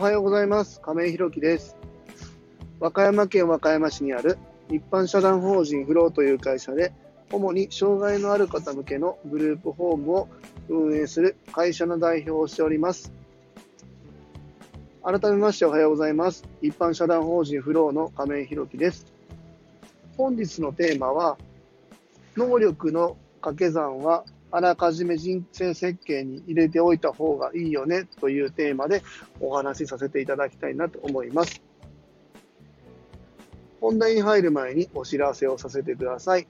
はようございます。亀井弘樹です。和歌山県和歌山市にある一般社団法人フローという会社で、主に障害のある方向けのグループホームを運営する会社の代表をしております。改めましておはようございます。一般社団法人フローの亀井弘樹です。本日のテーマは、能力の掛け算はあらかじめ人生設計に入れておいた方がいいよねというテーマでお話しさせていただきたいなと思います。本題に入る前にお知らせをさせてください。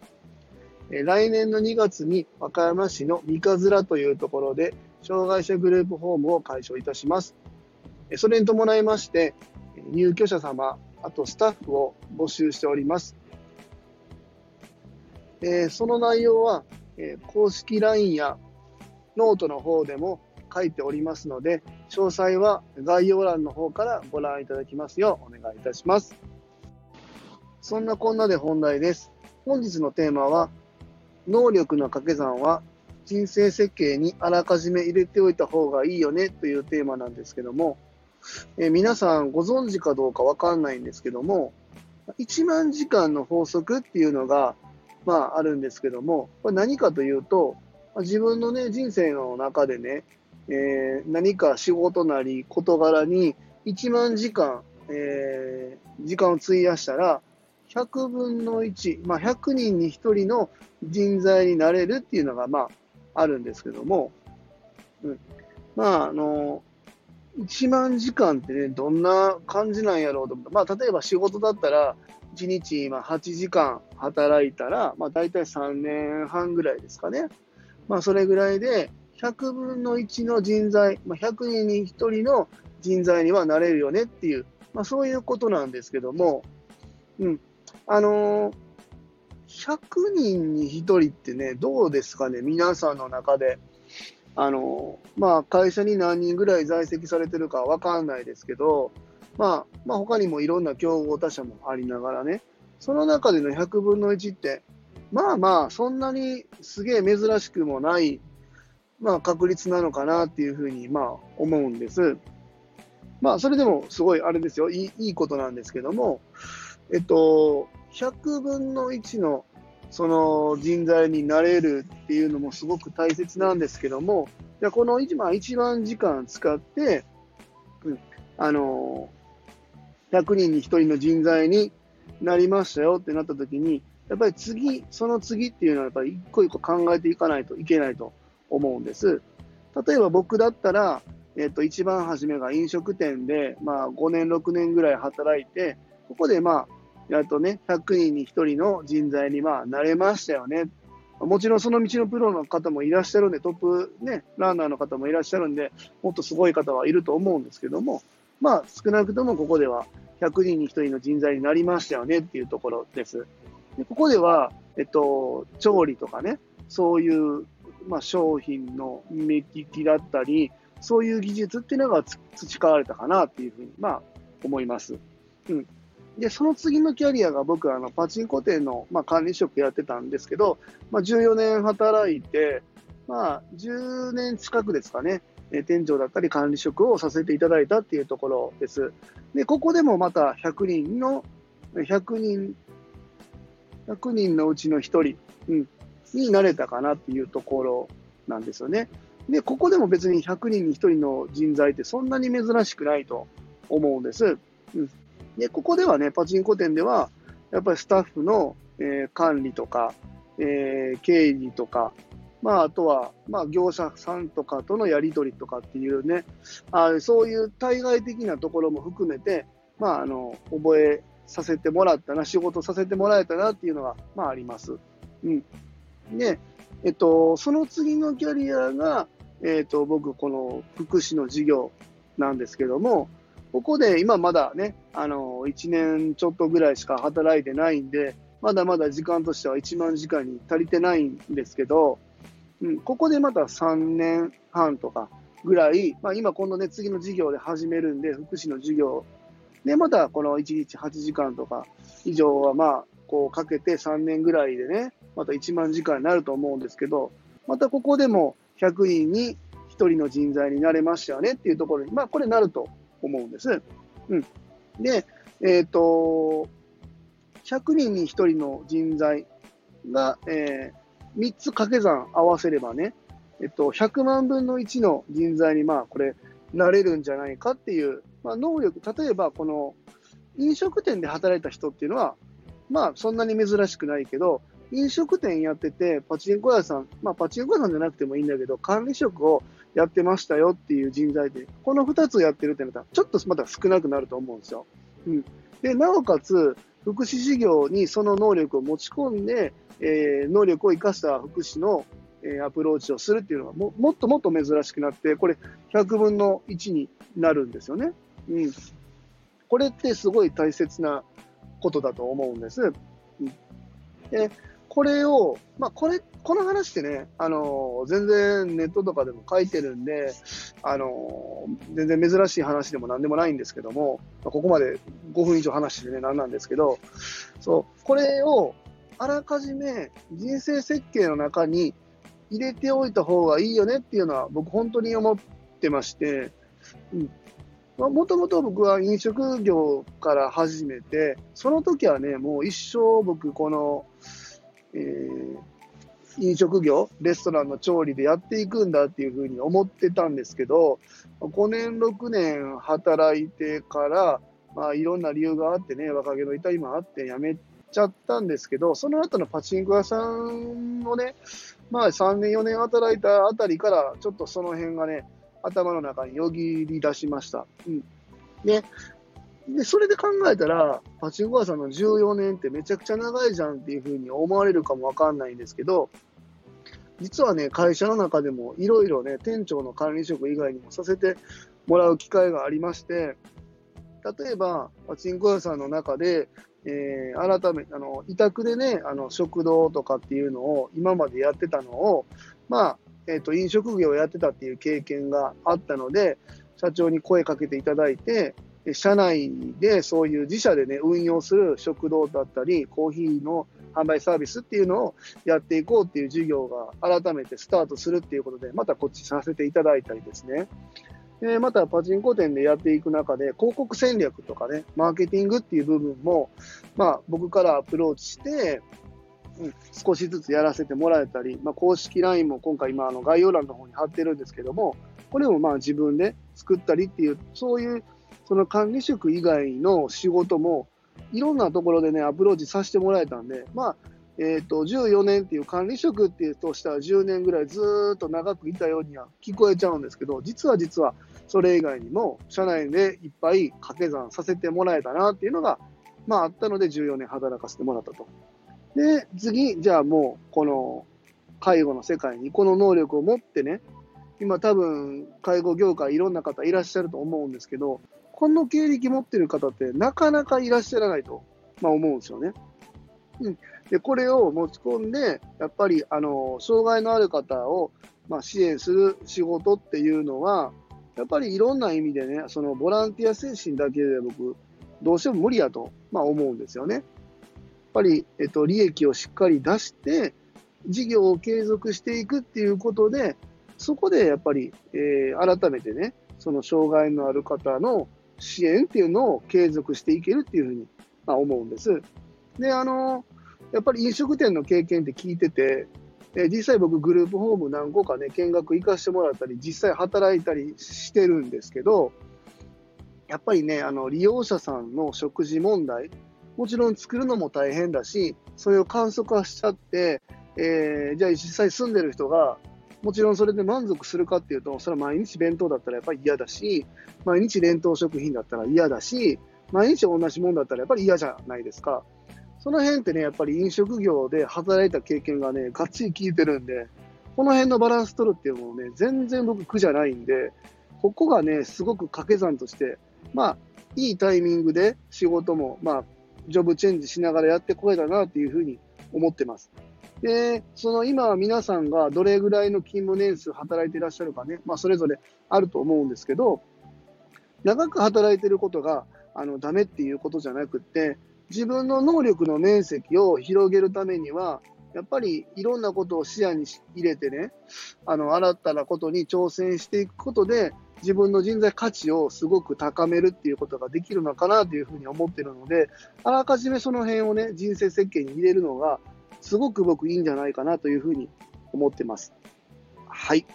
来年の2月に和歌山市の三日面というところで障害者グループホームを開所いたします。それに伴いまして入居者様、あとスタッフを募集しております。えその内容は、えー公式 LINE やノートの方でも書いておりますので、詳細は概要欄の方からご覧いただきますようお願いいたします。そんなこんなで本題です。本日のテーマは、能力の掛け算は人生設計にあらかじめ入れておいた方がいいよねというテーマなんですけども、えー皆さんご存知かどうかわかんないんですけども、1万時間の法則っていうのが、まああるんですけども、これ何かというと、自分のね、人生の中でね、えー何か仕事なり事柄に1万時間、えー時間を費やしたら、100分の1、まあ、100人に1人の人材になれるっていうのが、まあ、あるんですけども、うん。まあ、あの、1万時間ってね、どんな感じなんやろうと思って、まあ、例えば仕事だったら、1日今8時間働いたら、まあ、大体3年半ぐらいですかね。まあ、それぐらいで、100分の1の人材、まあ、100人に1人の人材にはなれるよねっていう、まあ、そういうことなんですけども、うん。あのー100人に1人ってね、どうですかね、皆さんの中で。あのまあ、会社に何人ぐらい在籍されてるかわかんないですけど、まあ、まあ、他にもいろんな競合他社もありながらね、その中での100分の1って、まあまあ、そんなにすげえ珍しくもない、まあ、確率なのかなっていうふうに、まあ、思うんです。まあ、それでもすごいあれですよ、いいいいことなんですけども、えっと、100分の1のその人材になれるっていうのもすごく大切なんですけども、じゃこの一番一番時間使って、うん、あの、100人に1人の人材になりましたよってなった時に、やっぱり次、その次っていうのはやっぱり一個一個考えていかないといけないと思うんです。例えば僕だったら、えっと、一番初めが飲食店で、まあ5年、6年ぐらい働いて、ここでまあ、やっとね、100人に1人の人材にまあなれましたよね。もちろんその道のプロの方もいらっしゃるんで、トップね、ランナーの方もいらっしゃるんで、もっとすごい方はいると思うんですけども、まあ少なくともここでは100人に1人の人材になりましたよねっていうところです。でここでは、えっと、調理とかね、そういう、まあ、商品の目利きだったり、そういう技術っていうのが培われたかなっていうふうに、まあ、思います。うん。で、その次のキャリアが僕、あの、パチンコ店の、まあ、管理職やってたんですけど、まあ、14年働いて、まあ、10年近くですかね、え店長だったり管理職をさせていただいたっていうところです。で、ここでもまた100人の、100人、100人のうちの1人、うん、になれたかなっていうところなんですよね。で、ここでも別に100人に1人の人材ってそんなに珍しくないと思うんです。うん、で、ここではね、パチンコ店では、やっぱりスタッフの、えー管理とか、えー経理とか、まあ、あとは、まあ、業者さんとかとのやり取りとかっていうね、あそういう対外的なところも含めて、まあ、あの、覚えさせてもらったな、仕事させてもらえたなっていうのが、まあ、あります。うん。で、えっと、その次のキャリアが、えっと、僕、この福祉の事業なんですけども、ここで今まだね、あの、1年ちょっとぐらいしか働いてないんで、まだまだ時間としては1万時間に足りてないんですけど、うん、ここでまた3年半とかぐらい、まあ、今今度ね、次の授業で始めるんで、福祉の授業で、またこの1日8時間とか以上はまあ、こうかけて3年ぐらいでね、また1万時間になると思うんですけど、またここでも100人に1人の人材になれましたよねっていうところに、まあこれなると思うんです。うん。で、えっ、ー、と、100人に1人の人材が、えー、3つ掛け算合わせればね、えっと、100万分の1の人材に、まあ、これ、なれるんじゃないかっていう、まあ、能力、例えば、この、飲食店で働いた人っていうのは、まあ、そんなに珍しくないけど、飲食店やってて、パチンコ屋さん、まあ、パチンコ屋さんじゃなくてもいいんだけど、管理職をやってましたよっていう人材で、この2つやってるってなったら、ちょっとまた少なくなると思うんですよ。うん。で、なおかつ、福祉事業にその能力を持ち込んで、えー、能力を生かした福祉の、えー、アプローチをするっていうのがももっともっと珍しくなって、これ100分の1になるんですよね。うん。これってすごい大切なことだと思うんです。うん、でこれを、まあ、これっ、この話ってね、あの全然ネットとかでも書いてるんで、あの全然珍しい話でもなんでもないんですけども、ここまで5分以上話してね、なんなんですけど、そう、これをあらかじめ人生設計の中に入れておいた方がいいよねっていうのは僕本当に思ってまして、うん。もともと僕は飲食業から始めて、その時はね、もう一生僕この、えー、飲食業、レストランの調理でやっていくんだっていうふうに思ってたんですけど、5年、6年働いてから、まあ、いろんな理由があってね、若気の至りもあって辞めちゃったんですけど、その後のパチンコ屋さんのね、まあ3年、4年働いたあたりから、ちょっとその辺がね、頭の中によぎり出しました。うん。で、で、それで考えたら、パチンコ屋さんの14年ってめちゃくちゃ長いじゃんっていうふうに思われるかもわかんないんですけど、実はね、会社の中でもいろいろね、店長の管理職以外にもさせてもらう機会がありまして、例えば、パチンコ屋さんの中で、えー、改め、あの、委託でね、あの、食堂とかっていうのを今までやってたのを、まあ、えっ、ー、と、飲食業をやってたっていう経験があったので、社長に声かけていただいて、社内でそういう自社でね、運用する食堂だったり、コーヒーの販売サービスっていうのをやっていこうっていう事業が改めてスタートするっていうことで、またこっちさせていただいたりですね。で、またパチンコ店でやっていく中で、広告戦略とかね、マーケティングっていう部分も、まあ僕からアプローチして、うん、少しずつやらせてもらえたり、まあ、公式 LINE も今回今あの概要欄の方に貼ってるんですけども、これもまあ自分で作ったりっていう、そういうその管理職以外の仕事も、いろんなところでね、アプローチさせてもらえたんで、まあ、えっ、ー、と、14年っていう管理職っていうとしたら10年ぐらいずっと長くいたようには聞こえちゃうんですけど、実は実はそれ以外にも、社内でいっぱい掛け算させてもらえたなっていうのが、まああったので14年働かせてもらったと。で、次、じゃあもう、この介護の世界にこの能力を持ってね、今多分介護業界いろんな方いらっしゃると思うんですけど、この経歴持ってる方ってなかなかいらっしゃらないと、まあ、思うんですよね。うん、でこれを持ち込んで、やっぱりあの障害のある方を、まあ、支援する仕事っていうのは、やっぱりいろんな意味でね、そのボランティア精神だけで僕、どうしても無理やと、まあ、思うんですよね。やっぱり、えっと、利益をしっかり出して、事業を継続していくっていうことで、そこでやっぱり、えー、改めてね、その障害のある方の支援っていうのを継続していけるっていうふうに、まあ、思うんです。で、あの、やっぱり飲食店の経験って聞いてて、え実際僕グループホーム何個かね、見学行かしてもらったり、実際働いたりしてるんですけど、やっぱりね、あの、利用者さんの食事問題、もちろん作るのも大変だし、それを観測化しちゃって、えー、じゃあ実際住んでる人がもちろんそれで満足するかっていうと、それは毎日弁当だったらやっぱり嫌だし、毎日冷凍食品だったら嫌だし、毎日同じもんだったらやっぱり嫌じゃないですか。その辺ってね、やっぱり飲食業で働いた経験がね、がっちり効いてるんで、この辺のバランス取るっていうのもね、全然僕苦じゃないんで、ここがね、すごく掛け算として、まあ、いいタイミングで仕事も、まあ、ジョブチェンジしながらやってこれたなっていうふうに思ってます。で、その今皆さんがどれぐらいの勤務年数働いていらっしゃるかね、まあそれぞれあると思うんですけど、長く働いてることがあのダメっていうことじゃなくって、自分の能力の面積を広げるためには、やっぱりいろんなことを視野に入れてね、あの、新たなことに挑戦していくことで、自分の人材価値をすごく高めるっていうことができるのかなというふうに思ってるので、あらかじめその辺をね、人生設計に入れるのが、すごく僕いいんじゃないかなというふうに思ってます。はい。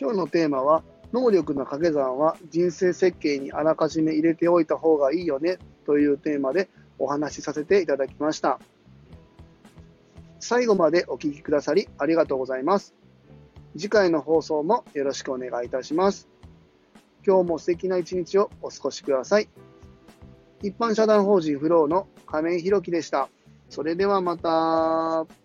今日のテーマは、能力の掛け算は人生設計にあらかじめ入れておいた方がいいよねというテーマでお話しさせていただきました。最後までお聴きくださりありがとうございます。次回の放送もよろしくお願いいたします。今日も素敵な一日をお過ごしください。一般社団法人フローの亀井宏樹でした。それではまた。